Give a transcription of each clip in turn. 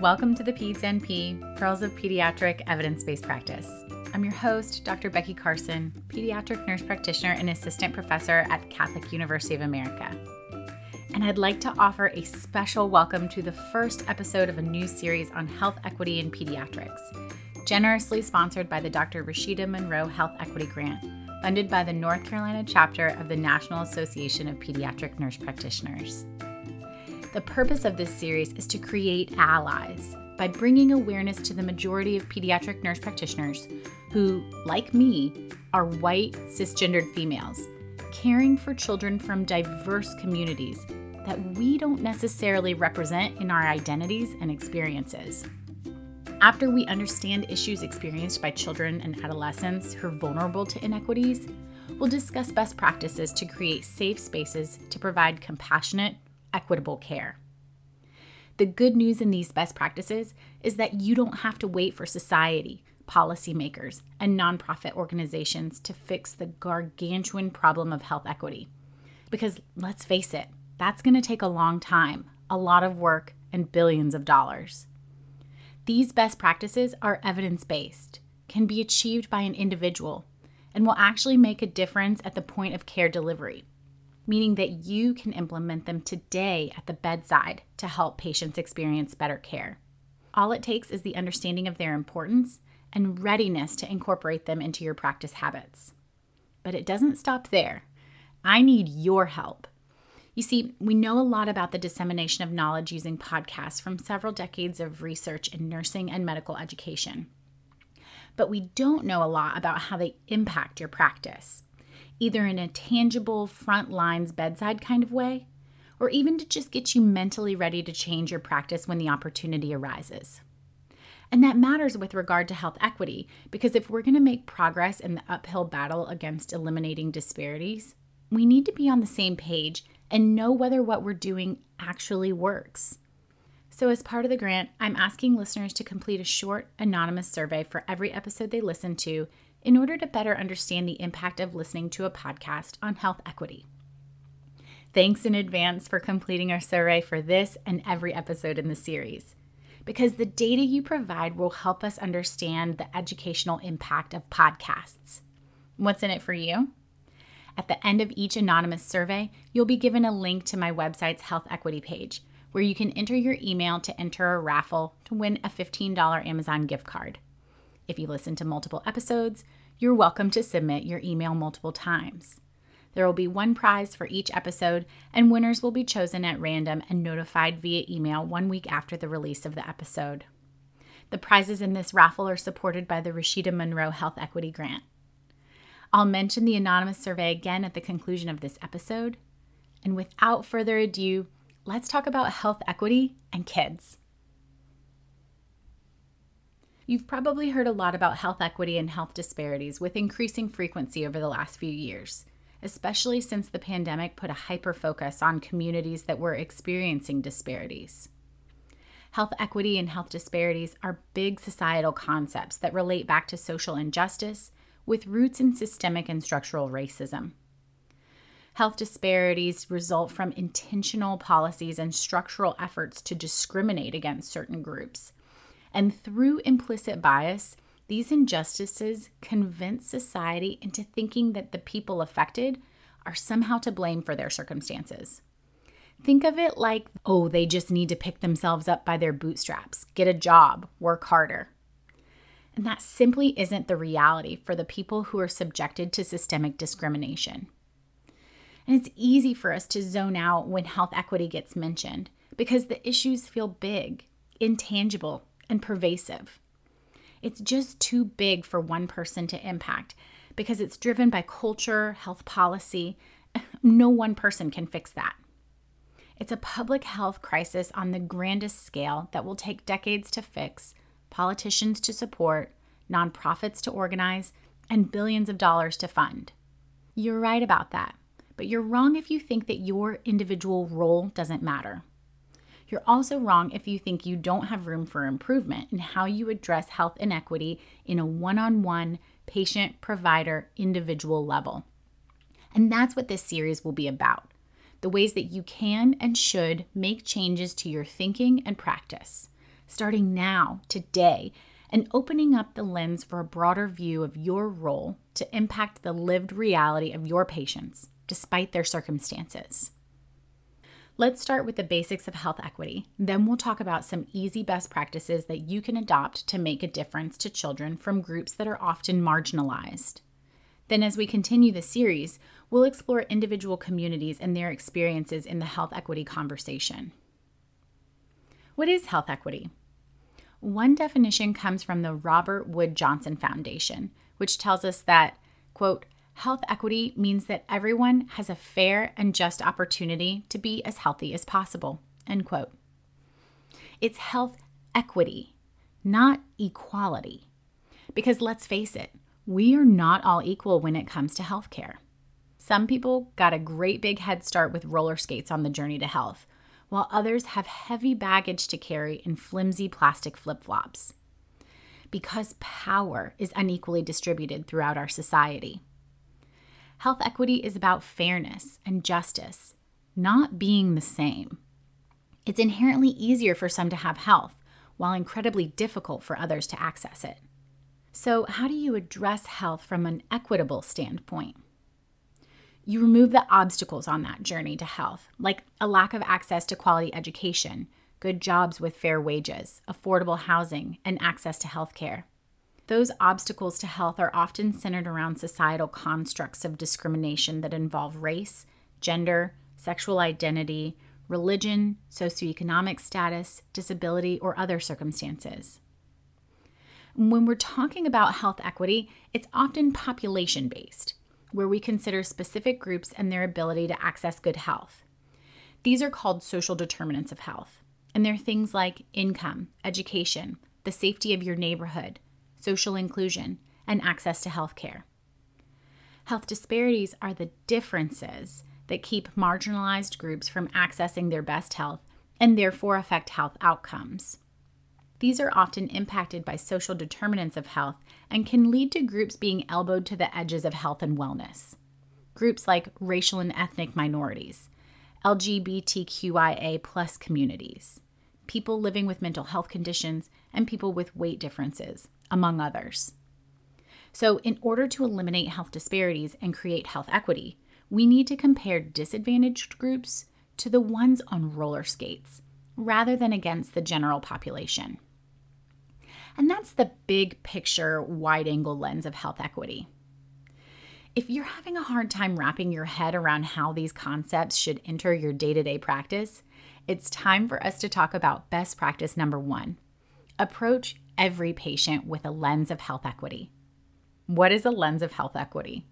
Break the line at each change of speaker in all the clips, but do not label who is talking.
Welcome to the Peds NP Pearls of Pediatric Evidence Based Practice. I'm your host, Dr. Becky Carson, pediatric nurse practitioner and assistant professor at Catholic University of America. And I'd like to offer a special welcome to the first episode of a new series on health equity in pediatrics, generously sponsored by the Dr. Rashida Monroe Health Equity Grant, funded by the North Carolina chapter of the National Association of Pediatric Nurse Practitioners. The purpose of this series is to create allies by bringing awareness to the majority of pediatric nurse practitioners who, like me, are white, cisgendered females, caring for children from diverse communities that we don't necessarily represent in our identities and experiences. After we understand issues experienced by children and adolescents who are vulnerable to inequities, we'll discuss best practices to create safe spaces to provide compassionate, equitable care. The good news in these best practices is that you don't have to wait for society, policymakers, and nonprofit organizations to fix the gargantuan problem of health equity. Because let's face it, that's going to take a long time, a lot of work, and billions of dollars. These best practices are evidence based, can be achieved by an individual, and will actually make a difference at the point of care delivery meaning that you can implement them today at the bedside to help patients experience better care. All it takes is the understanding of their importance and readiness to incorporate them into your practice habits. But it doesn't stop there. I need your help. You see, we know a lot about the dissemination of knowledge using podcasts from several decades of research in nursing and medical education. But we don't know a lot about how they impact your practice either in a tangible front lines bedside kind of way, or even to just get you mentally ready to change your practice when the opportunity arises. And that matters with regard to health equity because if we're going to make progress in the uphill battle against eliminating disparities, we need to be on the same page and know whether what we're doing actually works. So, as part of the grant, I'm asking listeners to complete a short, anonymous survey for every episode they listen to in order to better understand the impact of listening to a podcast on health equity. Thanks in advance for completing our survey for this and every episode in the series, because the data you provide will help us understand the educational impact of podcasts. What's in it for you? At the end of each anonymous survey, you'll be given a link to my website's health equity page where you can enter your email to enter a raffle to win a $15 Amazon gift card. If you listen to multiple episodes, you're welcome to submit your email multiple times. There will be one prize for each episode, and winners will be chosen at random and notified via email one week after the release of the episode. The prizes in this raffle are supported by the Rashida Monroe Health Equity Grant. I'll mention the anonymous survey again at the conclusion of this episode. And without further ado, let's talk about health equity and kids. You've probably heard a lot about health equity and health disparities with increasing frequency over the last few years, especially since the pandemic put a hyper focus on communities that were experiencing disparities. Health equity and health disparities are big societal concepts that relate back to social injustice with roots in systemic and structural racism. Health disparities result from intentional policies and structural efforts to discriminate against certain groups and through implicit bias, these injustices convince society into thinking that the people affected are somehow to blame for their circumstances. Think of it like, oh, they just need to pick themselves up by their bootstraps, get a job, work harder. And that simply isn't the reality for the people who are subjected to systemic discrimination. And it's easy for us to zone out when health equity gets mentioned because the issues feel big, intangible, and pervasive. It's just too big for one person to impact because it's driven by culture, health policy. No one person can fix that. It's a public health crisis on the grandest scale that will take decades to fix, politicians to support, nonprofits to organize, and billions of dollars to fund. You're right about that, but you're wrong if you think that your individual role doesn't matter. You're also wrong if you think you don't have room for improvement in how you address health inequity in a one on one patient provider individual level. And that's what this series will be about the ways that you can and should make changes to your thinking and practice starting now, today, and opening up the lens for a broader view of your role to impact the lived reality of your patients, despite their circumstances. Let's start with the basics of health equity. Then we'll talk about some easy best practices that you can adopt to make a difference to children from groups that are often marginalized. Then, as we continue the series, we'll explore individual communities and their experiences in the health equity conversation. What is health equity? One definition comes from the Robert Wood Johnson Foundation, which tells us that, quote, health equity means that everyone has a fair and just opportunity to be as healthy as possible, end quote. It's health equity, not equality. Because let's face it, we are not all equal when it comes to healthcare. Some people got a great big head start with roller skates on the journey to health, while others have heavy baggage to carry in flimsy plastic flip flops. Because power is unequally distributed throughout our society. Health equity is about fairness and justice, not being the same. It's inherently easier for some to have health, while incredibly difficult for others to access it. So, how do you address health from an equitable standpoint? You remove the obstacles on that journey to health, like a lack of access to quality education, good jobs with fair wages, affordable housing, and access to health care. Those obstacles to health are often centered around societal constructs of discrimination that involve race, gender, sexual identity, religion, socioeconomic status, disability, or other circumstances. When we're talking about health equity, it's often population based where we consider specific groups and their ability to access good health. These are called social determinants of health, and they're things like income, education, the safety of your neighborhood, social inclusion, and access to health care. Health disparities are the differences that keep marginalized groups from accessing their best health and therefore affect health outcomes. These are often impacted by social determinants of health and can lead to groups being elbowed to the edges of health and wellness. Groups like racial and ethnic minorities, LGBTQIA plus communities, people living with mental health conditions, and people with weight differences, among others. So, in order to eliminate health disparities and create health equity, we need to compare disadvantaged groups to the ones on roller skates rather than against the general population. And that's the big picture, wide angle lens of health equity. If you're having a hard time wrapping your head around how these concepts should enter your day to day practice, it's time for us to talk about best practice number one approach every patient with a lens of health equity. What is a lens of health equity?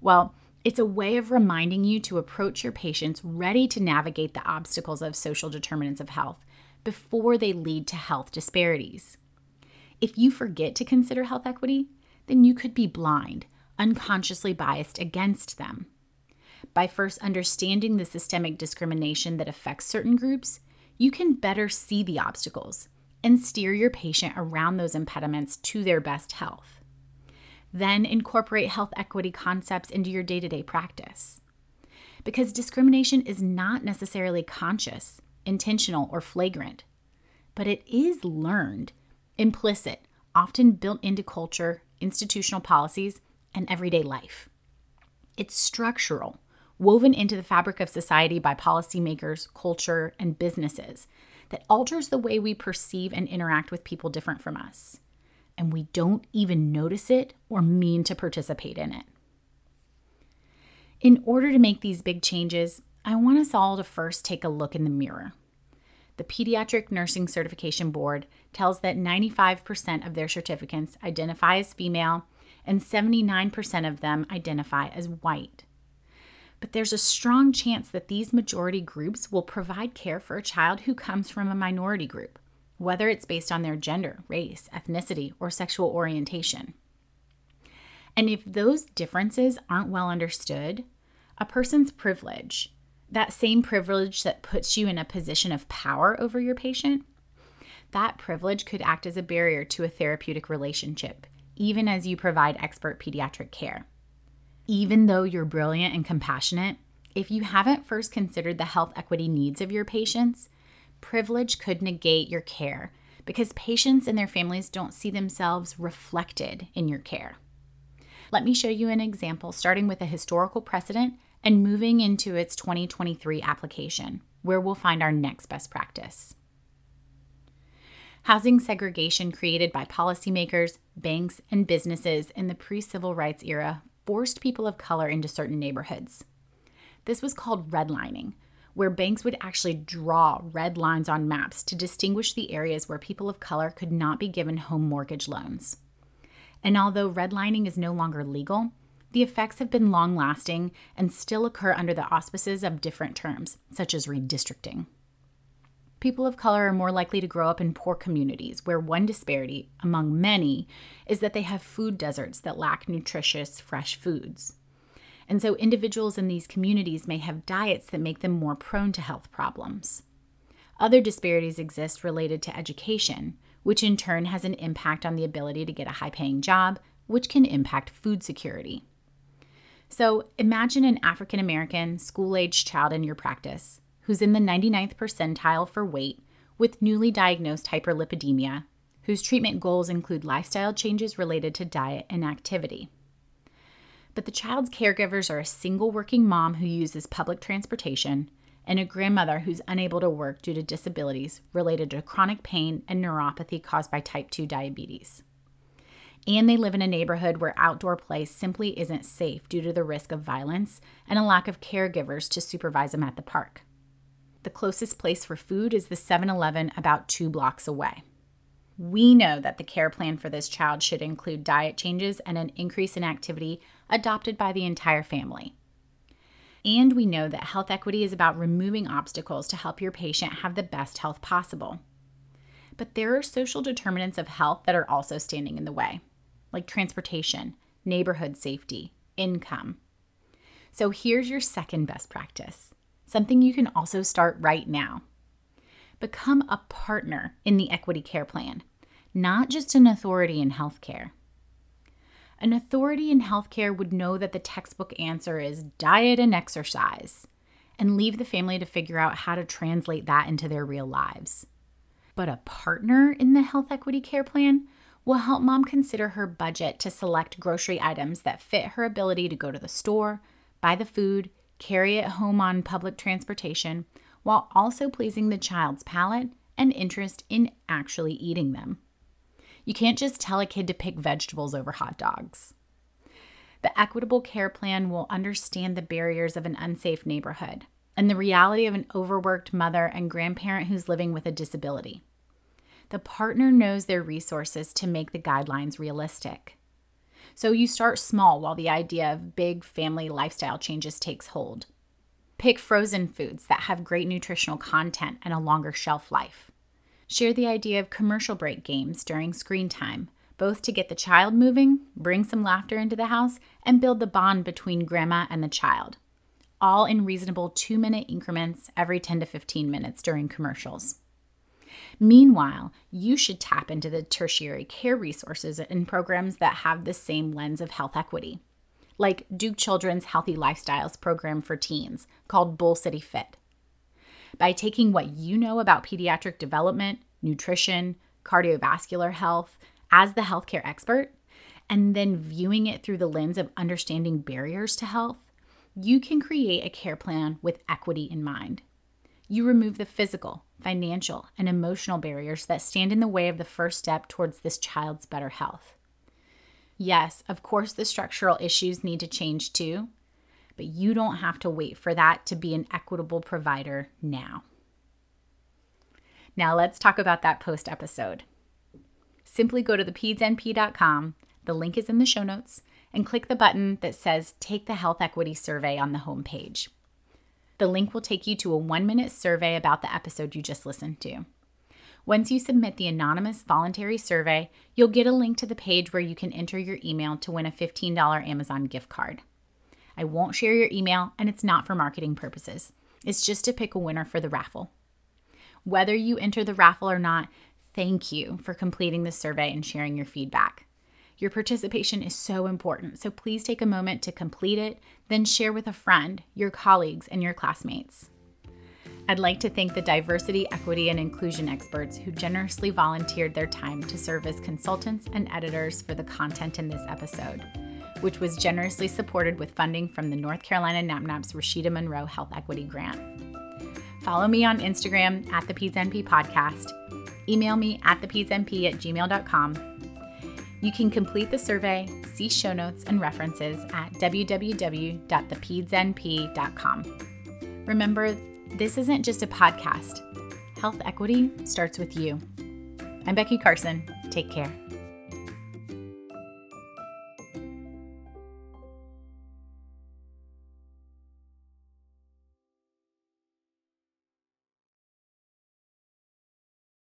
Well, it's a way of reminding you to approach your patients ready to navigate the obstacles of social determinants of health before they lead to health disparities. If you forget to consider health equity, then you could be blind, unconsciously biased against them. By first understanding the systemic discrimination that affects certain groups, you can better see the obstacles and steer your patient around those impediments to their best health. Then incorporate health equity concepts into your day to day practice. Because discrimination is not necessarily conscious, intentional, or flagrant, but it is learned implicit, often built into culture, institutional policies, and everyday life. It's structural, woven into the fabric of society by policymakers, culture, and businesses that alters the way we perceive and interact with people different from us. And we don't even notice it or mean to participate in it. In order to make these big changes, I want us all to first take a look in the mirror the Pediatric Nursing Certification Board tells that 95% of their certificants identify as female and 79% of them identify as white. But there's a strong chance that these majority groups will provide care for a child who comes from a minority group, whether it's based on their gender, race, ethnicity, or sexual orientation. And if those differences aren't well understood, a person's privilege, that same privilege that puts you in a position of power over your patient, that privilege could act as a barrier to a therapeutic relationship, even as you provide expert pediatric care. Even though you're brilliant and compassionate, if you haven't first considered the health equity needs of your patients, privilege could negate your care because patients and their families don't see themselves reflected in your care. Let me show you an example starting with a historical precedent and moving into its 2023 application, where we'll find our next best practice. Housing segregation created by policymakers, banks, and businesses in the pre civil rights era forced people of color into certain neighborhoods. This was called redlining, where banks would actually draw red lines on maps to distinguish the areas where people of color could not be given home mortgage loans. And although redlining is no longer legal, the effects have been long lasting and still occur under the auspices of different terms, such as redistricting. People of color are more likely to grow up in poor communities where one disparity, among many, is that they have food deserts that lack nutritious, fresh foods. And so individuals in these communities may have diets that make them more prone to health problems. Other disparities exist related to education, which in turn has an impact on the ability to get a high paying job, which can impact food security. So imagine an African American school aged child in your practice who's in the 99th percentile for weight with newly diagnosed hyperlipidemia, whose treatment goals include lifestyle changes related to diet and activity but the child's caregivers are a single working mom who uses public transportation and a grandmother who's unable to work due to disabilities related to chronic pain and neuropathy caused by type 2 diabetes. And they live in a neighborhood where outdoor play simply isn't safe due to the risk of violence and a lack of caregivers to supervise them at the park. The closest place for food is the 7 Eleven about two blocks away. We know that the care plan for this child should include diet changes and an increase in activity adopted by the entire family. And we know that health equity is about removing obstacles to help your patient have the best health possible. But there are social determinants of health that are also standing in the way, like transportation, neighborhood safety, income. So here's your second best practice something you can also start right now. Become a partner in the equity care plan, not just an authority in healthcare. An authority in healthcare would know that the textbook answer is diet and exercise and leave the family to figure out how to translate that into their real lives. But a partner in the health equity care plan will help mom consider her budget to select grocery items that fit her ability to go to the store, buy the food, carry it home on public transportation, while also pleasing the child's palate and interest in actually eating them. You can't just tell a kid to pick vegetables over hot dogs. The equitable care plan will understand the barriers of an unsafe neighborhood and the reality of an overworked mother and grandparent who's living with a disability. The partner knows their resources to make the guidelines realistic. So you start small while the idea of big family lifestyle changes takes hold. Pick frozen foods that have great nutritional content and a longer shelf life. Share the idea of commercial break games during screen time, both to get the child moving, bring some laughter into the house, and build the bond between grandma and the child. All in reasonable two minute increments every 10 to 15 minutes during commercials. Meanwhile, you should tap into the tertiary care resources and programs that have the same lens of health equity, like Duke Children's Healthy Lifestyles program for teens called Bull City Fit by taking what you know about pediatric development, nutrition, cardiovascular health as the healthcare expert, and then viewing it through the lens of understanding barriers to health, you can create a care plan with equity in mind. You remove the physical, financial, and emotional barriers that stand in the way of the first step towards this child's better health. Yes, of course, the structural issues need to change too, but you don't have to wait for that to be an equitable provider now. Now, let's talk about that post episode. Simply go to thepedsnp.com, the link is in the show notes, and click the button that says Take the Health Equity Survey on the homepage. The link will take you to a one minute survey about the episode you just listened to. Once you submit the anonymous voluntary survey, you'll get a link to the page where you can enter your email to win a $15 Amazon gift card. I won't share your email, and it's not for marketing purposes. It's just to pick a winner for the raffle. Whether you enter the raffle or not, thank you for completing the survey and sharing your feedback. Your participation is so important, so please take a moment to complete it, then share with a friend, your colleagues, and your classmates. I'd like to thank the diversity, equity, and inclusion experts who generously volunteered their time to serve as consultants and editors for the content in this episode, which was generously supported with funding from the North Carolina NAPNAP's Rashida Monroe Health Equity Grant. Follow me on Instagram at the PedsNP Podcast. Email me at thepedsnp at gmail.com. You can complete the survey, see show notes and references at www.thepedsnp.com. Remember, this isn't just a podcast. Health equity starts with you. I'm Becky Carson. Take care.